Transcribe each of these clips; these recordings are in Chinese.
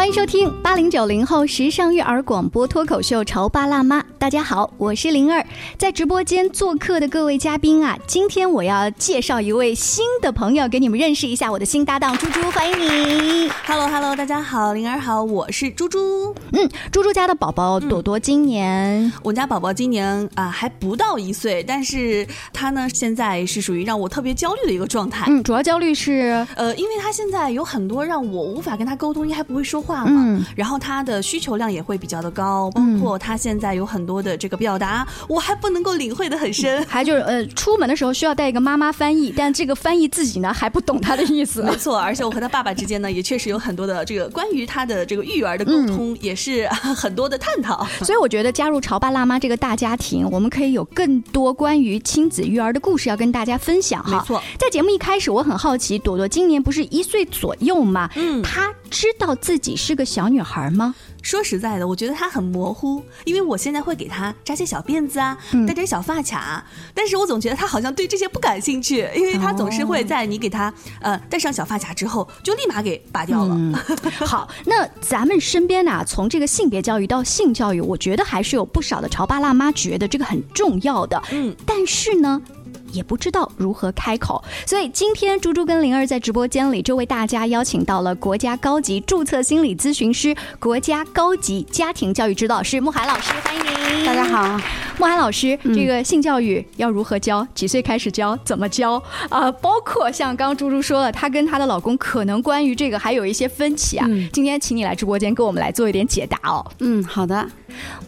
欢迎收听八零九零后时尚育儿广播脱口秀《潮爸辣妈》。大家好，我是灵儿，在直播间做客的各位嘉宾啊，今天我要介绍一位新的朋友给你们认识一下，我的新搭档猪猪，欢迎你。Hello Hello，大家好，灵儿好，我是猪猪。嗯，猪猪家的宝宝朵朵今年、我家宝宝今年啊、还不到一岁，但是他呢现在是属于让我特别焦虑的一个状态。嗯，主要焦虑是呃，因为他现在有很多让我无法跟他沟通，因为还不会说话嘛。嗯然后他的需求量也会比较的高，包括他现在有很多的这个表达，我还不能够领会的很深。还就是呃，出门的时候需要带一个妈妈翻译，但这个翻译自己呢还不懂他的意思。没错，而且我和他爸爸之间呢，也确实有很多的这个关于他的这个育儿的沟通，也是很多的探讨。所以我觉得加入潮爸辣妈这个大家庭，我们可以有更多关于亲子育儿的故事要跟大家分享哈。没错，在节目一开始，我很好奇，朵朵今年不是一岁左右吗？嗯她知道自己是个小女孩吗？说实在的，我觉得她很模糊，因为我现在会给她扎些小辫子啊，嗯戴点小发卡，但是我总觉得她好像对这些不感兴趣，因为她总是会在你给她呃戴上小发卡之后，就立马给拔掉了。嗯 好，那咱们身边呢、从这个性别教育到性教育，我觉得还是有不少的潮爸辣妈觉得这个很重要的。嗯，但是呢。也不知道如何开口，所以今天猪猪跟灵儿在直播间里就为大家邀请到了国家高级注册心理咨询师、国家高级家庭教育指导师慕涵老师，欢迎您。大家好，慕涵老师，这个性教育要如何教？几岁开始教？怎么教？啊、包括像刚刚猪猪说了，她跟她的老公可能关于这个还有一些分歧啊。今天请你来直播间跟我们来做一点解答哦。嗯，好的，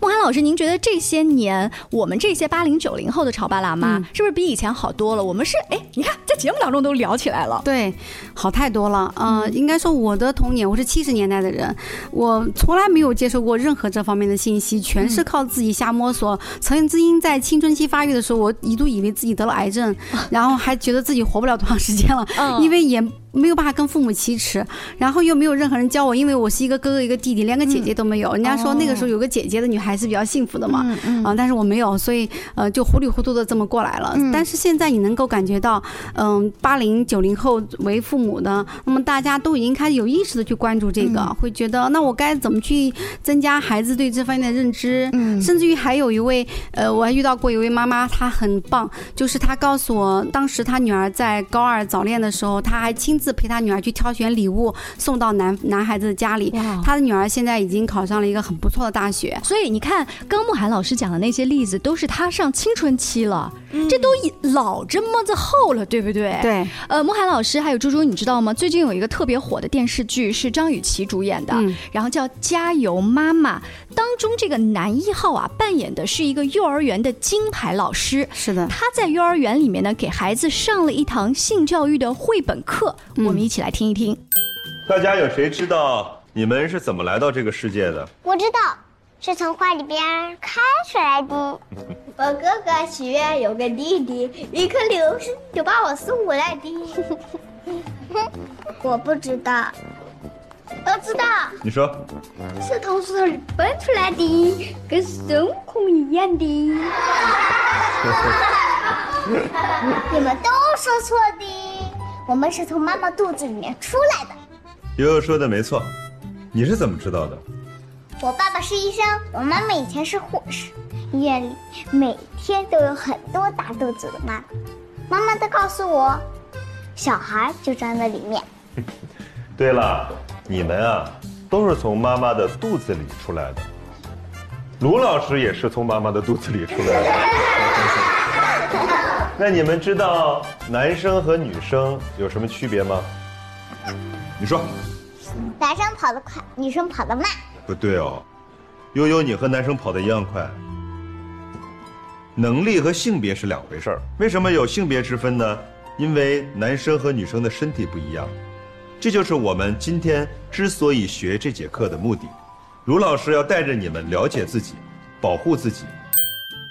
慕涵老师，您觉得这些年我们这些八零九零后的潮爸辣妈，是不是比以前好多了？我们是哎，你看在节目当中都聊起来了。对，好太多了。呃，应该说我的童年，我是七十年代的人，我从来没有接受过任何这方面的信息，全是靠自己瞎摸索。曾经在青春期发育的时候，我一度以为自己得了癌症，然后还觉得自己活不了多长时间了，嗯因为也。没有办法跟父母启齿，然后又没有任何人教我，因为我是一个哥哥一个弟弟，连个姐姐都没有。人家说那个时候有个姐姐的女孩是比较幸福的嘛，啊、但是我没有，所以呃就糊里糊涂的这么过来了。但是现在你能够感觉到，嗯、八零九零后为父母的，那么大家都已经开始有意识的去关注这个，会觉得那我该怎么去增加孩子对这方面的认知？嗯甚至于还有一位，呃，我还遇到过一位妈妈，她很棒，就是她告诉我，当时她女儿在高二早恋的时候，她还亲自陪他女儿去挑选礼物送到男男孩子的家里。他的女儿现在已经考上了一个很不错的大学。所以你看，刚慕涵老师讲的那些例子，都是他上青春期了，这都老这么子厚了，对不对？。对，呃，慕涵老师还有猪猪，你知道吗？最近有一个特别火的电视剧是张雨绮主演的，嗯然后叫《加油妈妈》，当中这个男一号啊扮演的是一个幼儿园的金牌老师。是的。他在幼儿园里面呢，给孩子上了一堂性教育的绘本课，我们一起来听一听。大家有谁知道你们是怎么来到这个世界的？我知道，是从画里边开出来的。我哥哥许愿有个弟弟，一颗流星就把我送过来的。我不知道，我知道你说，是从石头里蹦出来的，跟孙悟空一样的。你们都说错的，我们是从妈妈肚子里面出来的。悠悠说的没错，你是怎么知道的？我爸爸是医生，我妈妈以前是护士，医院里每天都有很多大肚子的妈妈。妈妈都告诉我，小孩就装在里面。对了，你们啊，都是从妈妈的肚子里出来的。卢老师也是从妈妈的肚子里出来的。那你们知道男生和女生有什么区别吗？你说男生跑得快，女生跑得慢。不对哦，悠悠，你和男生跑得一样快。能力和性别是两回事儿。为什么有性别之分呢？因为男生和女生的身体不一样。这就是我们今天之所以学这节课的目的。卢老师要带着你们了解自己，保护自己。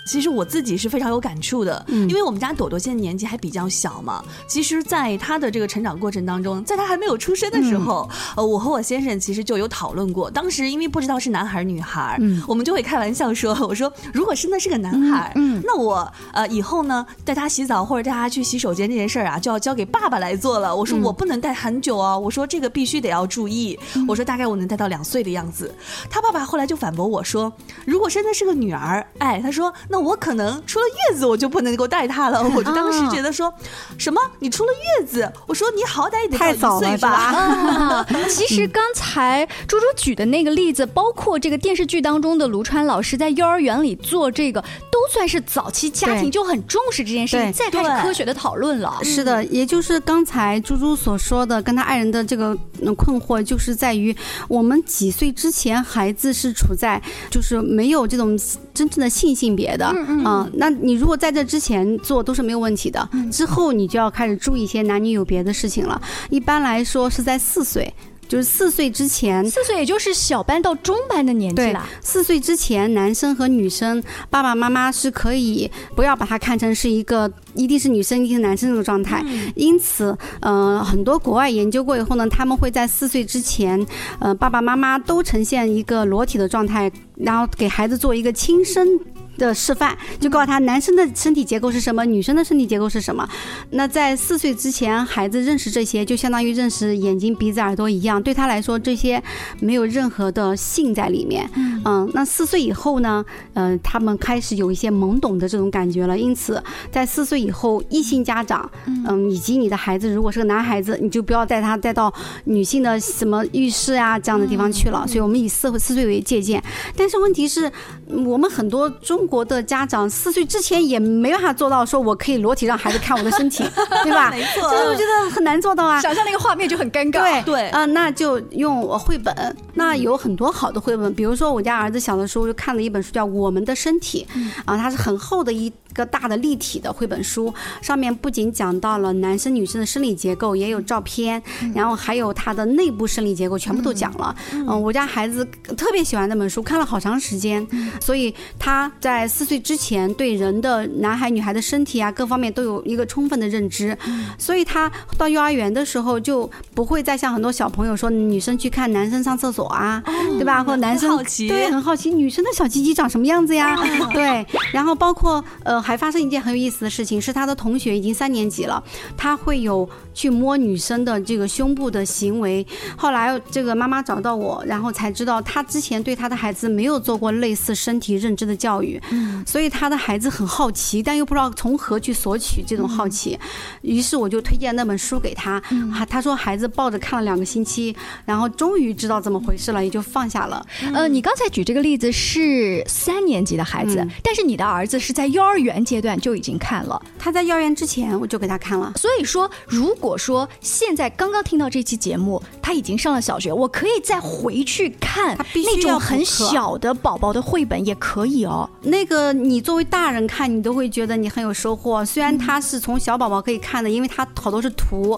其实我自己是非常有感触的，嗯因为我们家朵朵现在年纪还比较小嘛。其实，在她的这个成长过程当中，在她还没有出生的时候，呃，我和我先生其实就有讨论过。当时因为不知道是男孩儿女孩儿，嗯我们就会开玩笑说：“我说如果生的是个男孩儿，那我呃以后呢带他洗澡或者带他去洗手间这件事儿啊，就要交给爸爸来做了。我说嗯我不能带很久哦，我说这个必须得要注意。我说大概我能带到两岁的样子。他爸爸后来就反驳我说，如果生的是个女儿，哎，他说那我可能出了月子我就不能够带他了。我就当时觉得说，什么你出了月子？我说你好歹也得早了岁吧。啊，其实刚才猪猪举的那个例子，包括这个电视剧当中的卢川老师在幼儿园里做这个，都算是早期家庭就很重视这件事情，再开始科学的讨论了。是的，也就是刚才猪猪所说的，跟他爱人的这个嗯困惑，就是在于我们几岁之前，孩子是处在就是没有这种真正的性性别的，嗯嗯、那你如果在这之前做都是没有问题的，之后你就要开始注意一些男女有别的事情了。一般来说是在四岁。就是四岁之前，四岁也就是小班到中班的年纪了。，四岁之前，男生和女生，爸爸妈妈是可以不要把它看成是一个一定是女生一定是男生这个状态。因此，呃，很多国外研究过以后呢，他们会在四岁之前，呃，爸爸妈妈都呈现一个裸体的状态，然后给孩子做一个亲身。的示范就告诉他男生的身体结构是什么，女生的身体结构是什么。那在四岁之前，孩子认识这些，就相当于认识眼睛、鼻子、耳朵一样，对他来说这些没有任何的性在里面。嗯，那四岁以后呢，呃，他们开始有一些懵懂的这种感觉了。因此，在四岁以后，异性家长，嗯，以及你的孩子如果是个男孩子，你就不要带他带到女性的什么浴室啊这样的地方去了。所以我们以四四岁为借鉴。但是问题是，我们很多中国的家长四岁之前也没办法做到，说我可以裸体让孩子看我的身体，对吧？没错这个我觉得很难做到啊。想象那个画面就很尴尬。对对啊、那就用绘本。那有很多好的绘本，比如说我家儿子小的时候就看了一本书叫《我们的身体》，啊，它是很厚的一个大的立体的绘本书，上面不仅讲到了男生女生的生理结构，也有照片，然后还有他的内部生理结构，全部都讲了。嗯、我家孩子特别喜欢那本书，看了好长时间，所以他在四岁之前对人的男孩女孩的身体啊各方面都有一个充分的认知，所以他到幼儿园的时候就不会再像很多小朋友说女生去看男生上厕所啊，对吧？或者男生好奇对很好奇女生的小鸡鸡长什么样子呀？对，然后包括呃还发生一件很有意思的事情，是他的同学已经三年级了，他会有去摸女生的这个胸部的行为。后来这个妈妈找到我，然后才知道他之前对他的孩子没有做过类似身体认知的教育，所以他的孩子很好奇，但又不知道从何去索取这种好奇。于是我就推荐那本书给他，啊，他说孩子抱着看了两个星期，然后终于知道怎么回事了，也就放下了。呃，你刚才举这个例子是三年级的孩子，嗯但是你的儿子是在幼儿园阶段就已经看了。他在幼儿园之前我就给他看了。所以说，如果说现在刚刚听到这期节目，他已经上了小学，我可以再回去看那种很小的宝宝的绘本，也可以哦。那个你作为大人看，你都会觉得你很有收获。虽然他是从小宝宝可以看的，因为他好多是图，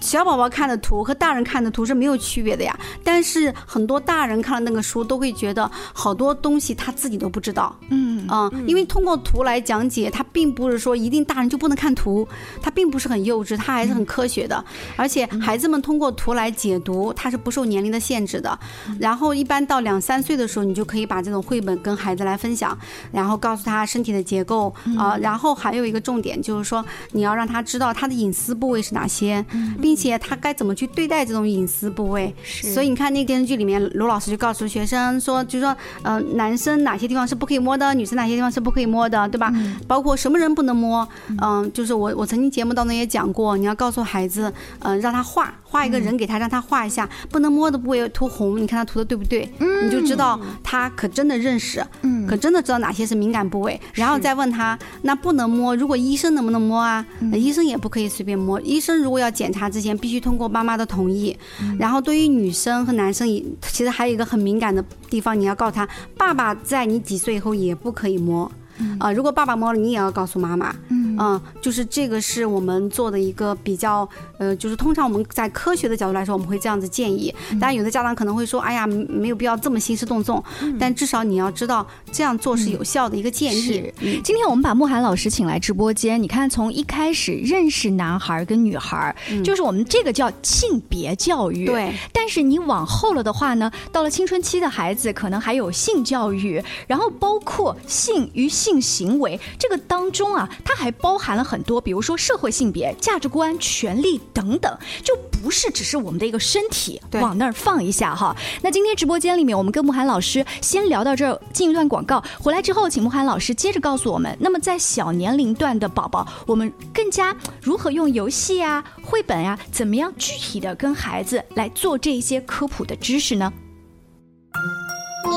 小宝宝看的图和大人看的图是没有区别的呀。但是很多大人看了那个书，都会觉得好多东西他自己都不知道。嗯。啊、因为通过图来讲解，它并不是说一定大人就不能看图，它并不是很幼稚，它还是很科学的。而且孩子们通过图来解读，它是不受年龄的限制的。然后一般到两三岁的时候，你就可以把这种绘本跟孩子来分享，然后告诉他身体的结构啊、然后还有一个重点就是说，你要让他知道他的隐私部位是哪些，并且他该怎么去对待这种隐私部位。是。所以你看那个电视剧里面，卢老师就告诉学生说，就是说，呃，男生哪些地方是不可以摸的，女生哪些地方是不可以摸的，对吧？包括什么人不能摸，嗯、就是我我曾经节目当中也讲过，你要告诉孩子，嗯、让他画画一个人给他，让他画一下不能摸的部位涂红，你看他涂的对不对？你就知道他可真的认识，嗯。可真的知道哪些是敏感部位，然后再问他，那不能摸，如果医生能不能摸啊？那医生也不可以随便摸，医生如果要检查之前，必须通过妈妈的同意。然后对于女生和男生也，其实还有一个很敏感的地方，你要告诉他，爸爸在你几岁以后也不可以摸。啊、如果爸爸摸了，你也要告诉妈妈。嗯，就是这个是我们做的一个比较，呃，就是通常我们在科学的角度来说，我们会这样子建议。当然，有的家长可能会说，哎呀，没有必要这么兴师动众，但至少你要知道这样做是有效的一个建议。今天我们把慕寒老师请来直播间，你看从一开始认识男孩跟女孩，就是我们这个叫性别教育。对，但是你往后了的话呢，到了青春期的孩子，可能还有性教育，然后包括性与性行为这个当中啊，它还包含了很多，比如说社会性别、价值观、权利等等，就不是只是我们的一个身体往那儿放一下哈。那今天直播间里面，我们跟慕寒老师先聊到这儿，进一段广告，回来之后，请慕寒老师接着告诉我们，那么在小年龄段的宝宝，我们更加如何用游戏啊、绘本啊，怎么样具体的跟孩子来做这一些科普的知识呢？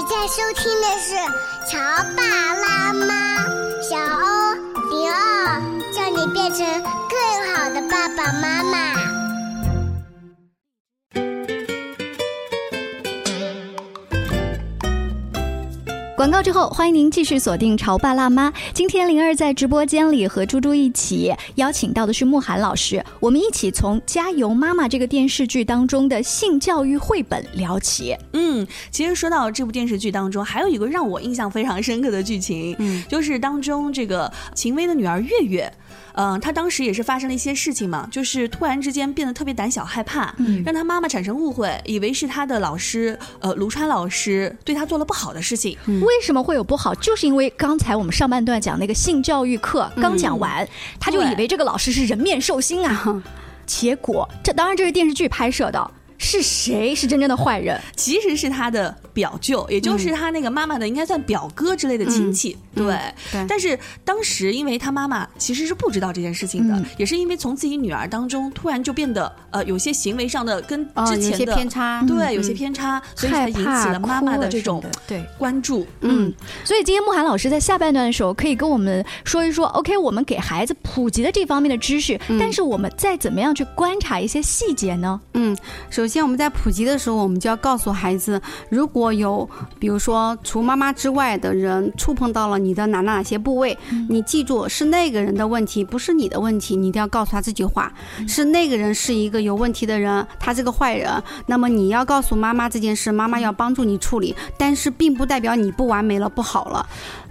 你在收听的是《乔爸拉妈》，小欧零二，叫你变成更好的爸爸妈妈。广告之后，欢迎您继续锁定《潮爸辣妈》。今天灵儿在直播间里和猪猪一起邀请到的是慕寒老师，我们一起从《加油妈妈》这个电视剧当中的性教育绘本聊起。嗯，其实说到这部电视剧当中，还有一个让我印象非常深刻的剧情，嗯，就是当中这个秦薇的女儿月月。嗯，他当时也是发生了一些事情嘛，就是突然之间变得特别胆小害怕，让他妈妈产生误会，以为是他的老师，呃，卢川老师对他做了不好的事情。为什么会有不好？就是因为刚才我们上半段讲那个性教育课刚讲完，他就以为这个老师是人面兽心啊，结果这当然这是电视剧拍摄的。是谁是真正的坏人？其实是他的表舅，也就是他那个妈妈的，应该算表哥之类的亲戚。对，但是当时因为他妈妈其实是不知道这件事情的，也是因为从自己女儿当中突然就变得呃有些行为上的跟之前的偏差，对，有些偏差，所以才引起了妈妈的这种对。关注。嗯，所以今天慕寒老师在下半段的时候可以跟我们说一说，OK，我们给孩子普及的这方面的知识，但是我们再怎么样去观察一些细节呢？嗯，首先，我们在普及的时候，我们就要告诉孩子，如果有比如说除妈妈之外的人触碰到了你的哪哪哪些部位，你记住是那个人的问题，不是你的问题，你一定要告诉他这句话，是那个人是一个有问题的人，他是个坏人。那么你要告诉妈妈这件事，妈妈要帮助你处理，但是并不代表你不完美了，不好了。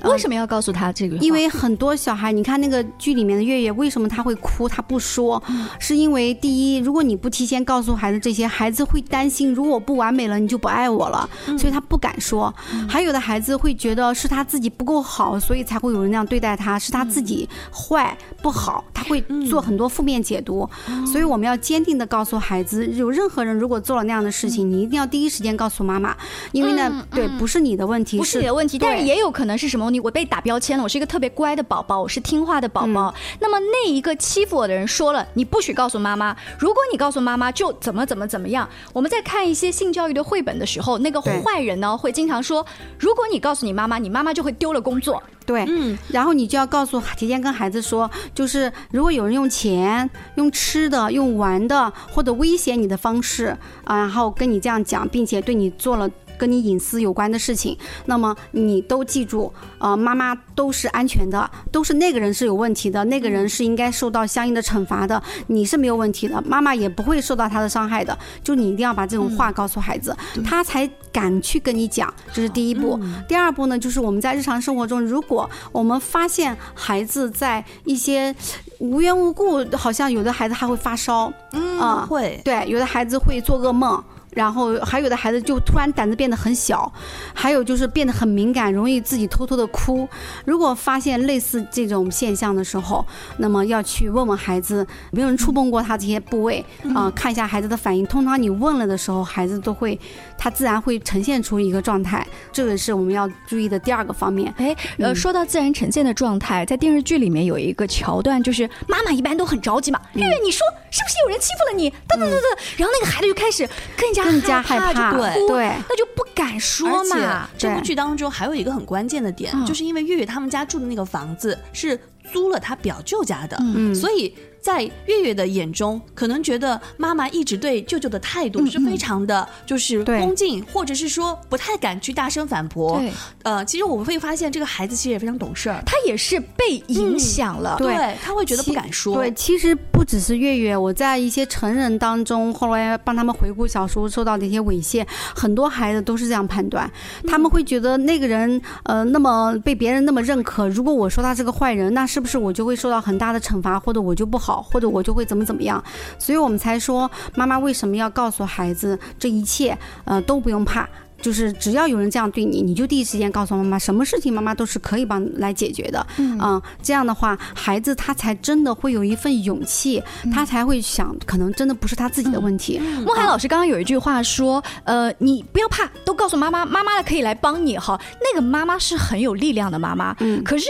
为什么要告诉他这个？因为很多小孩，你看那个剧里面的月月，为什么他会哭？他不说，是因为第一，如果你不提前告诉孩子这些，孩子会担心，如果不完美了，你就不爱我了，所以他不敢说。还有的孩子会觉得是他自己不够好，所以才会有人那样对待他，是他自己坏不好，他会做很多负面解读。所以我们要坚定的告诉孩子，有任何人如果做了那样的事情，你一定要第一时间告诉妈妈，因为呢，对，不是你的问题，不是你的问题，但是也有可能是什么？我被打标签了，我是一个特别乖的宝宝，我是听话的宝宝。那么那一个欺负我的人说了，你不许告诉妈妈，如果你告诉妈妈，就怎么怎么怎么样。我们在看一些性教育的绘本的时候，那个坏人呢会经常说，如果你告诉你妈妈，你妈妈就会丢了工作。对，嗯，然后你就要告诉提前跟孩子说，就是如果有人用钱、用吃的、用玩的或者威胁你的方式啊，然后跟你这样讲，并且对你做了。跟你隐私有关的事情，那么你都记住，呃，妈妈都是安全的，都是那个人是有问题的，那个人是应该受到相应的惩罚的，你是没有问题的，妈妈也不会受到他的伤害的。就你一定要把这种话告诉孩子，他才敢去跟你讲，这是第一步。第二步呢，就是我们在日常生活中，如果我们发现孩子在一些无缘无故，好像有的孩子还会发烧，嗯，会，对，有的孩子会做噩梦。然后还有的孩子就突然胆子变得很小，还有就是变得很敏感，容易自己偷偷的哭。如果发现类似这种现象的时候，那么要去问问孩子，没有人触碰过他这些部位啊，看一下孩子的反应。通常你问了的时候，孩子都会，他自然会呈现出一个状态。这个是我们要注意的第二个方面。哎，呃，说到自然呈现的状态，在电视剧里面有一个桥段，就是妈妈一般都很着急嘛，月月，你说是不是有人欺负了你？噔噔噔噔，然后那个孩子就开始更加。更加害怕，对对，那就不敢说嘛。这部剧当中还有一个很关键的点，就是因为月月他们家住的那个房子是租了他表舅家的，所以。在月月的眼中，可能觉得妈妈一直对舅舅的态度是非常的，就是恭敬，或者是说不太敢去大声反驳。对，呃，其实我们会发现这个孩子其实也非常懂事儿，他也是被影响了。对。对，他会觉得不敢说。对，其实不只是月月，我在一些成人当中，后来帮他们回顾小时候受到的一些猥亵，很多孩子都是这样判断，他们会觉得那个人呃那么被别人那么认可，如果我说他是个坏人，那是不是我就会受到很大的惩罚，或者我就不好，或者我就会怎么怎么样？所以我们才说，妈妈为什么要告诉孩子这一切，呃都不用怕。就是只要有人这样对你，你就第一时间告诉妈妈，什么事情妈妈都是可以帮来解决的。嗯、这样的话，孩子他才真的会有一份勇气，他才会想，可能真的不是他自己的问题。孟涵老师刚刚有一句话说，呃，你不要怕，都告诉妈妈，妈妈可以来帮你哈。那个妈妈是很有力量的妈妈，嗯可是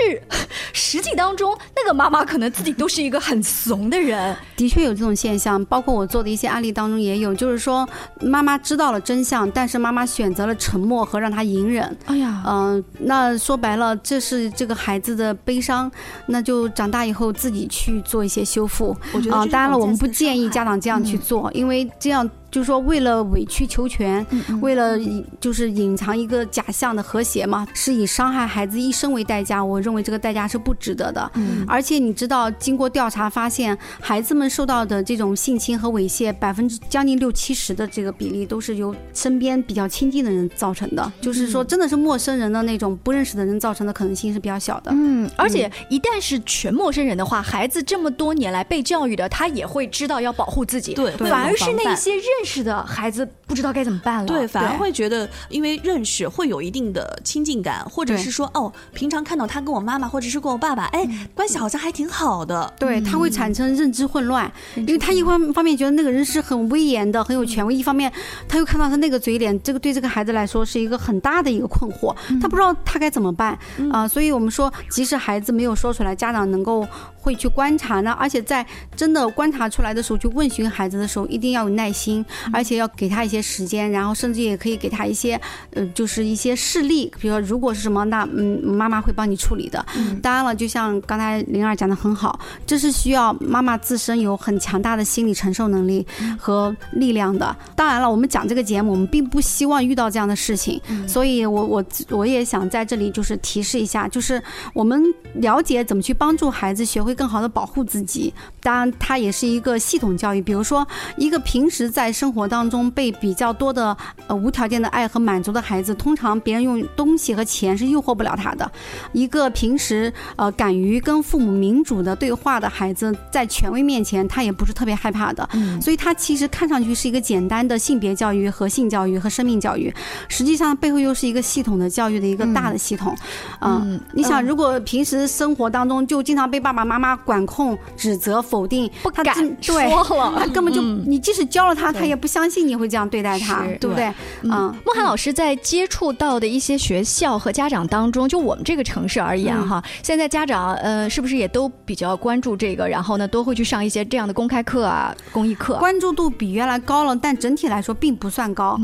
实际当中，那个妈妈可能自己都是一个很怂的人。的确有这种现象，包括我做的一些案例当中也有，就是说妈妈知道了真相，但是妈妈选择了沉默和让他隐忍。哎呀，嗯、那说白了，这是这个孩子的悲伤，那就长大以后自己去做一些修复。啊、我觉得当然了，我们不建议家长这样去做，因为这样就是说为了委曲求全，为了就是隐藏一个假象的和谐嘛，是以伤害孩子一生为代价。我认为这个代价是不值得的。嗯而且你知道，经过调查发现，孩子们受到的这种性侵和猥亵，百分之将近六七十的这个比例都是由身边比较亲近的人造成的。就是说，真的是陌生人的那种不认识的人造成的可能性是比较小的。嗯，而且一旦是全陌生人的话，孩子这么多年来被教育的，他也会知道要保护自己。对反而是那些认识的孩子不知道该怎么办了。对，反而会觉得，因为认识会有一定的亲近感，或者是说，哦，平常看到他跟我妈妈，或者是跟我爸爸，哎，关系好像还挺好的。对，他会产生认知混乱，因为他一方方面觉得那个人是很威严的、很有权威，一方面他又看到他那个嘴脸，这个对这个孩子来说是一个很大的一个困惑，他不知道他该怎么办啊、所以我们说，即使孩子没有说出来，家长能够会去观察呢，而且在真的观察出来的时候，去问询孩子的时候，一定要有耐心，而且要给他一些时间，然后甚至也可以给他一些呃，就是一些事例，比如说如果是什么，那嗯，妈妈会帮你处理的。当然了，就像刚才灵儿讲的很好，这是需要妈妈自身有很强大的心理承受能力和力量的。当然了，我们讲这个节目，我们并不希望遇到这样的事情，所以我我我也想在这里就是提示一下，就是我们了解怎么去帮助孩子学会更好的保护自己。当然，它也是一个系统教育，比如说一个平时在生活当中被比较多的呃无条件的爱和满足的孩子，通常别人用东西和钱是诱惑不了他的。一个平时呃敢于跟父母民主的对话的孩子，在权威面前，他也不是特别害怕的。所以，他其实看上去是一个简单的性别教育和性教育和生命教育，实际上背后又是一个系统的教育的一个大的系统。嗯，嗯你想，如果平时生活当中就经常被爸爸妈妈管控、指责、否定，不敢对。说了。他根本就，嗯你即使教了他，他也不相信你会这样对待他，对不对？嗯，孟涵老师在接触到的一些学校和家长当中，就我们这个城市而言哈，现在家长呃是不是也都比较关注这个，然后呢都会去上一些这样的公开课啊、公益课？关注度比原来高了，但整体来说并不算高，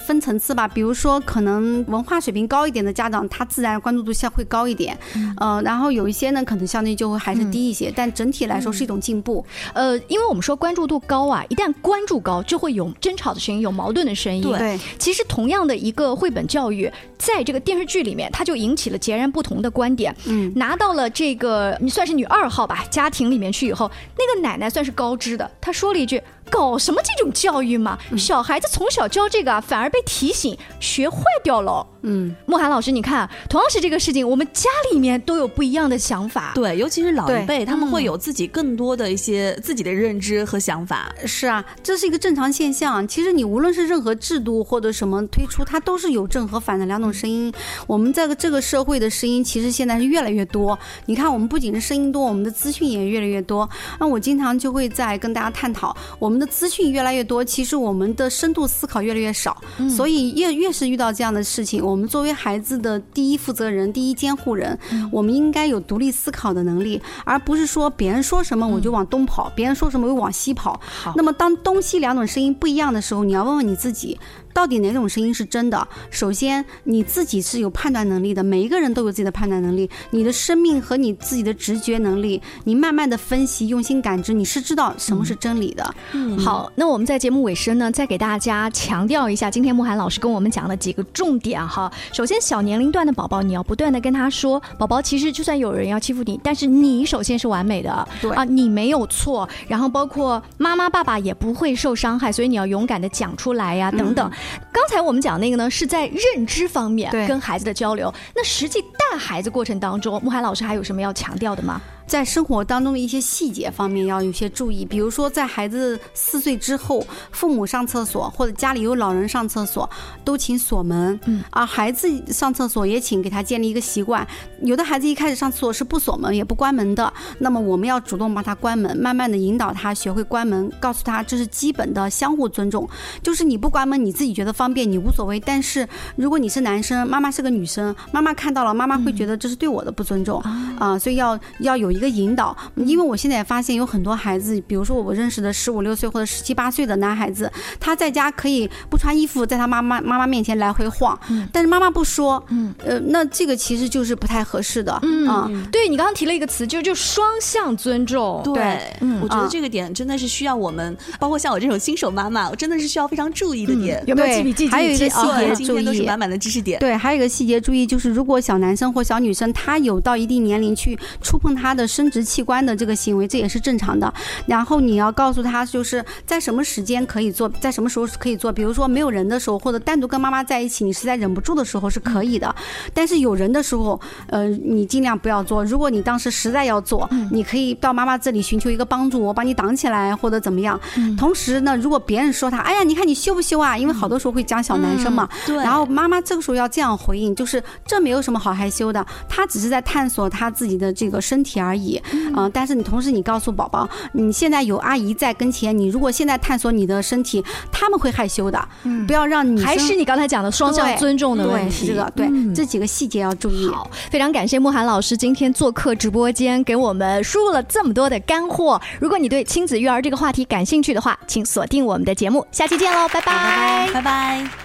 分层次吧。比如说，可能文化水平高一点的家长，他自然关注度相会高一点，呃，然后有一些呢，可能相对就会还是低一些，但整体来说是一种进步。呃，因为我们说关注度高啊，一旦关注高，就会有争吵的声音，有矛盾的声音。对对，其实同样的一个绘本教育，在这个电视剧里面，它就引起了截然不同的观点。嗯，拿到了这个你算是女二号吧，家庭里面去以后，那个奶奶算是高知的，她说了一句：“搞什么这种教育嘛，小孩子从小教这个啊，反而被提醒学坏掉了。”嗯，莫涵老师，你看，同样是这个事情，我们家里面都有不一样的想法。对，尤其是老一辈，他们会有自己更多的一些自己的认知和想法。是啊，这是一个正常现象。其实你无论是任何制度或者什么推出，它都是有正和反的两种声音。我们在这个社会的声音，其实现在是越来越多。你看，我们不仅是声音多，我们的资讯也越来越多。那我经常就会在跟大家探讨，我们的资讯越来越多，其实我们的深度思考越来越少。所以越越是遇到这样的事情，我我们作为孩子的第一负责人、第一监护人，我们应该有独立思考的能力，而不是说别人说什么我就往东跑，别人说什么我就往西跑。那么当东西两种声音不一样的时候，你要问问你自己。到底哪种声音是真的？首先，你自己是有判断能力的，每一个人都有自己的判断能力。你的生命和你自己的直觉能力，你慢慢的分析、用心感知，你是知道什么是真理的。嗯，好，那我们在节目尾声呢，再给大家强调一下，今天慕寒老师跟我们讲了几个重点哈。首先，小年龄段的宝宝，你要不断的跟他说，宝宝其实就算有人要欺负你，但是你首先是完美的，对啊，你没有错。然后包括妈妈、爸爸也不会受伤害，所以你要勇敢的讲出来呀，等等。刚才我们讲那个呢，是在认知方面跟孩子的交流。那实际带孩子过程当中，慕寒老师还有什么要强调的吗？在生活当中的一些细节方面要有些注意，比如说在孩子四岁之后，父母上厕所或者家里有老人上厕所，都请锁门。嗯，而孩子上厕所也请给他建立一个习惯。有的孩子一开始上厕所是不锁门也不关门的，那么我们要主动帮他关门，慢慢的引导他学会关门，告诉他这是基本的相互尊重。就是你不关门，你自己觉得方便，你无所谓。但是如果你是男生，妈妈是个女生，妈妈看到了，妈妈会觉得这是对我的不尊重啊，所以要要有。一个引导，因为我现在也发现有很多孩子，比如说我认识的十五六岁或者十七八岁的男孩子，他在家可以不穿衣服，在他妈妈妈妈面前来回晃，但是妈妈不说，嗯，呃，那这个其实就是不太合适的，嗯，对你刚刚提了一个词，就就双向尊重，对，我觉得这个点真的是需要我们，包括像我这种新手妈妈，我真的是需要非常注意的点，有没有记笔记？还有一个细节注意，都是满满的知识点，对，还有一个细节注意，就是如果小男生或小女生他有到一定年龄去触碰他的。生殖器官的这个行为，这也是正常的。然后你要告诉他，就是在什么时间可以做，在什么时候可以做。比如说没有人的时候，或者单独跟妈妈在一起，你实在忍不住的时候是可以的。但是有人的时候，呃，你尽量不要做。如果你当时实在要做，你可以到妈妈这里寻求一个帮助，我帮你挡起来或者怎么样。同时呢，如果别人说他，哎呀，你看你羞不羞啊？因为好多时候会讲小男生嘛。对。然后妈妈这个时候要这样回应，就是这没有什么好害羞的，他只是在探索他自己的这个身体而。而已，嗯，但是你同时你告诉宝宝，你现在有阿姨在跟前，你如果现在探索你的身体，他们会害羞的，嗯，不要让你还是你刚才讲的双向尊重的问题，这个对这几个细节要注意。好，非常感谢慕寒老师今天做客直播间，给我们输入了这么多的干货。如果你对亲子育儿这个话题感兴趣的话，请锁定我们的节目，下期见喽，拜拜，拜拜。